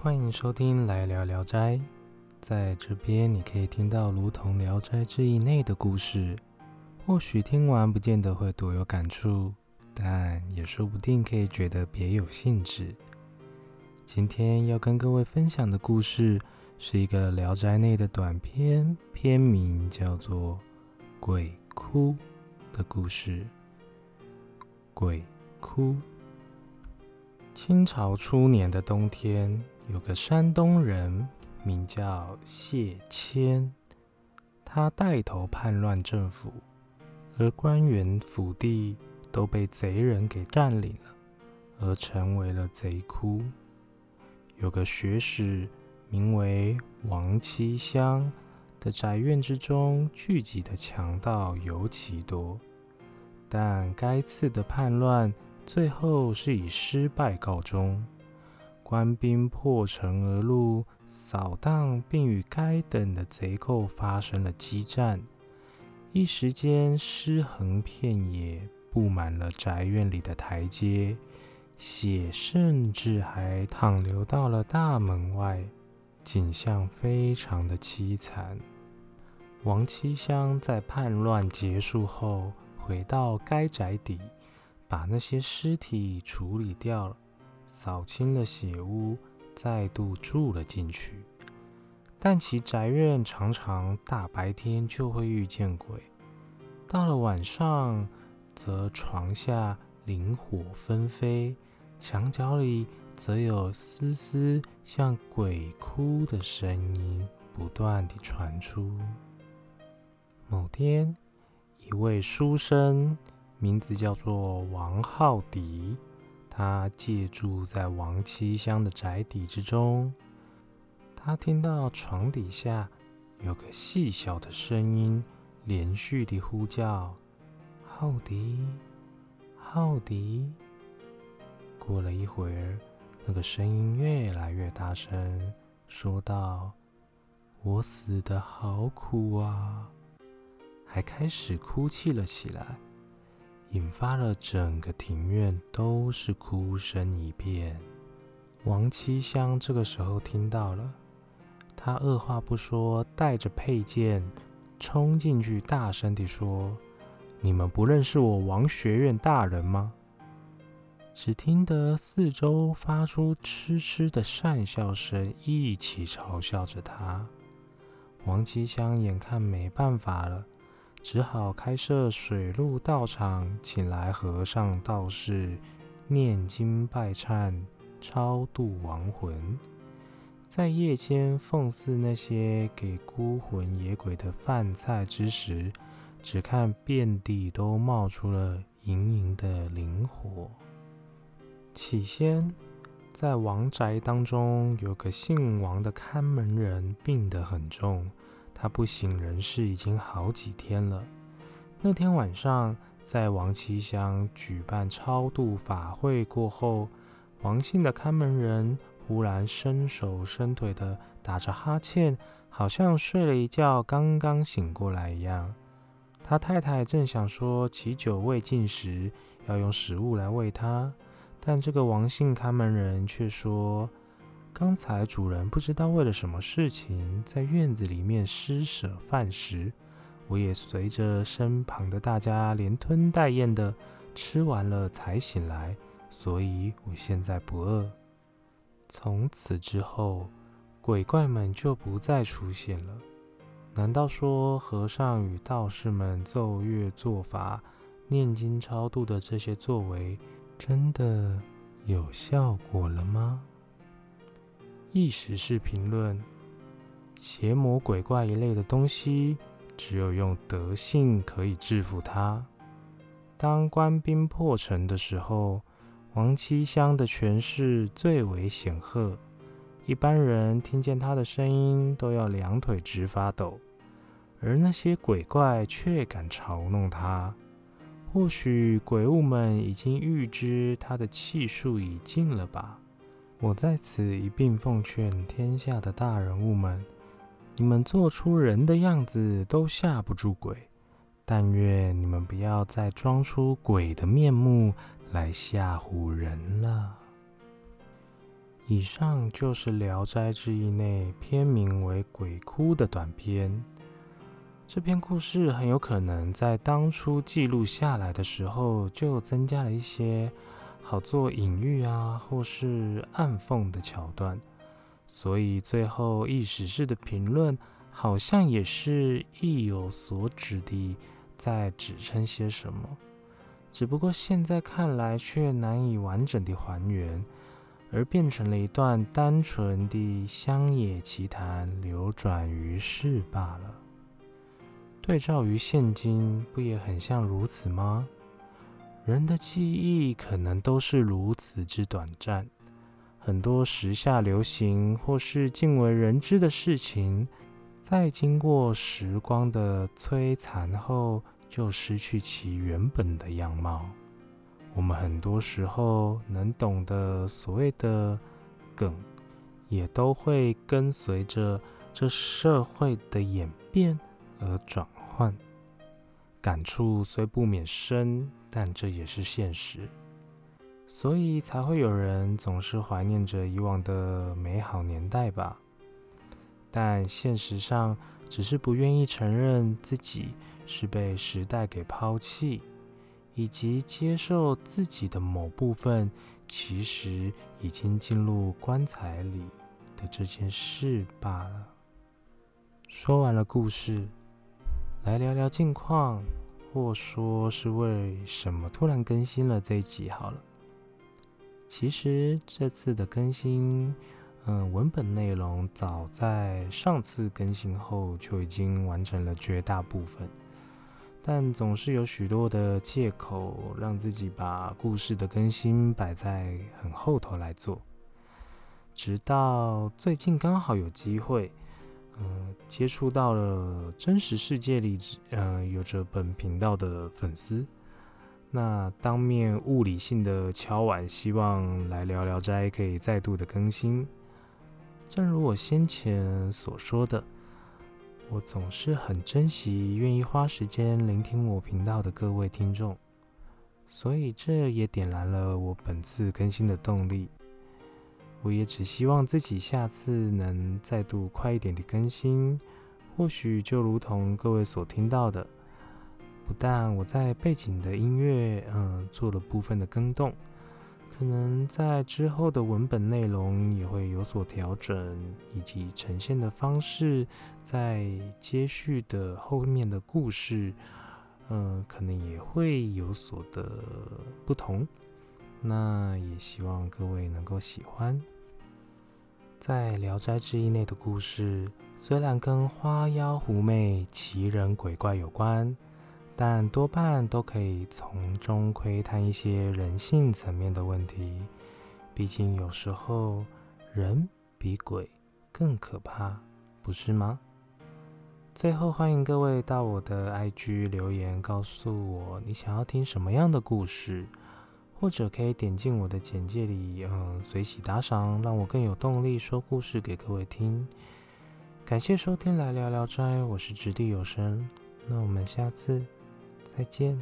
欢迎收听《来聊聊斋》。在这边，你可以听到如同《聊斋志异》内的故事。或许听完不见得会多有感触，但也说不定可以觉得别有兴致。今天要跟各位分享的故事，是一个《聊斋》内的短篇，篇名叫做《鬼哭》的故事。鬼哭。清朝初年的冬天，有个山东人。名叫谢谦，他带头叛乱政府，而官员府邸都被贼人给占领了，而成为了贼窟。有个学士名为王七香的宅院之中聚集的强盗尤其多，但该次的叛乱最后是以失败告终。官兵破城而入，扫荡，并与该等的贼寇发生了激战，一时间尸横遍野，布满了宅院里的台阶，血甚至还淌流到了大门外，景象非常的凄惨。王七香在叛乱结束后，回到该宅邸，把那些尸体处理掉了。扫清了血污，再度住了进去。但其宅院常常大白天就会遇见鬼，到了晚上，则床下灵火纷飞，墙角里则有丝丝像鬼哭的声音不断地传出。某天，一位书生，名字叫做王浩迪。他借住在王七香的宅邸之中，他听到床底下有个细小的声音，连续地呼叫：“浩迪，浩迪。”过了一会儿，那个声音越来越大声，说道：“我死的好苦啊！”还开始哭泣了起来。引发了整个庭院都是哭声一片。王七香这个时候听到了，他二话不说，带着佩剑冲进去，大声地说：“你们不认识我王学院大人吗？”只听得四周发出痴痴的讪笑声，一起嘲笑着他。王七香眼看没办法了。只好开设水陆道场，请来和尚道士念经拜忏，超度亡魂。在夜间奉祀那些给孤魂野鬼的饭菜之时，只看遍地都冒出了莹莹的灵火。起先，在王宅当中有个姓王的看门人，病得很重。他不省人事已经好几天了。那天晚上，在王七香举办超度法会过后，王姓的看门人忽然伸手伸腿的打着哈欠，好像睡了一觉刚刚醒过来一样。他太太正想说其酒未尽时要用食物来喂他，但这个王姓看门人却说。刚才主人不知道为了什么事情在院子里面施舍饭食，我也随着身旁的大家连吞带咽的吃完了才醒来，所以我现在不饿。从此之后，鬼怪们就不再出现了。难道说和尚与道士们奏乐做法、念经超度的这些作为，真的有效果了吗？意识是评论，邪魔鬼怪一类的东西，只有用德性可以制服它。当官兵破城的时候，王七香的权势最为显赫，一般人听见他的声音都要两腿直发抖，而那些鬼怪却敢嘲弄他。或许鬼物们已经预知他的气数已尽了吧。我在此一并奉劝天下的大人物们：你们做出人的样子都吓不住鬼，但愿你们不要再装出鬼的面目来吓唬人了。以上就是《聊斋志异》内篇名为《鬼哭》的短篇。这篇故事很有可能在当初记录下来的时候，就增加了一些好做隐喻啊，或是暗讽的桥段，所以最后意史式的评论好像也是意有所指的，在指称些什么。只不过现在看来却难以完整的还原，而变成了一段单纯的乡野奇谈，流转于世罢了。对照于现今，不也很像如此吗？人的记忆可能都是如此之短暂，很多时下流行或是尽为人知的事情，在经过时光的摧残后，就失去其原本的样貌。我们很多时候能懂的所谓的梗，也都会跟随着这社会的演变而转。换感触虽不免深，但这也是现实，所以才会有人总是怀念着以往的美好年代吧。但现实上，只是不愿意承认自己是被时代给抛弃，以及接受自己的某部分其实已经进入棺材里的这件事罢了。说完了故事。来聊聊近况，或说是为什么突然更新了这一集好了。其实这次的更新，嗯，文本内容早在上次更新后就已经完成了绝大部分，但总是有许多的借口让自己把故事的更新摆在很后头来做，直到最近刚好有机会。嗯，接触到了真实世界里，嗯，有着本频道的粉丝，那当面物理性的敲碗，希望来聊聊斋可以再度的更新。正如我先前所说的，我总是很珍惜愿意花时间聆听我频道的各位听众，所以这也点燃了我本次更新的动力。我也只希望自己下次能再度快一点的更新，或许就如同各位所听到的，不但我在背景的音乐，嗯，做了部分的更动，可能在之后的文本内容也会有所调整，以及呈现的方式，在接续的后面的故事，嗯，可能也会有所的不同。那也希望各位能够喜欢。在《聊斋志异》内的故事，虽然跟花妖狐媚、奇人鬼怪有关，但多半都可以从中窥探一些人性层面的问题。毕竟有时候人比鬼更可怕，不是吗？最后，欢迎各位到我的 IG 留言，告诉我你想要听什么样的故事。或者可以点进我的简介里，嗯，随喜打赏，让我更有动力说故事给各位听。感谢收听来聊聊斋，我是掷地有声，那我们下次再见。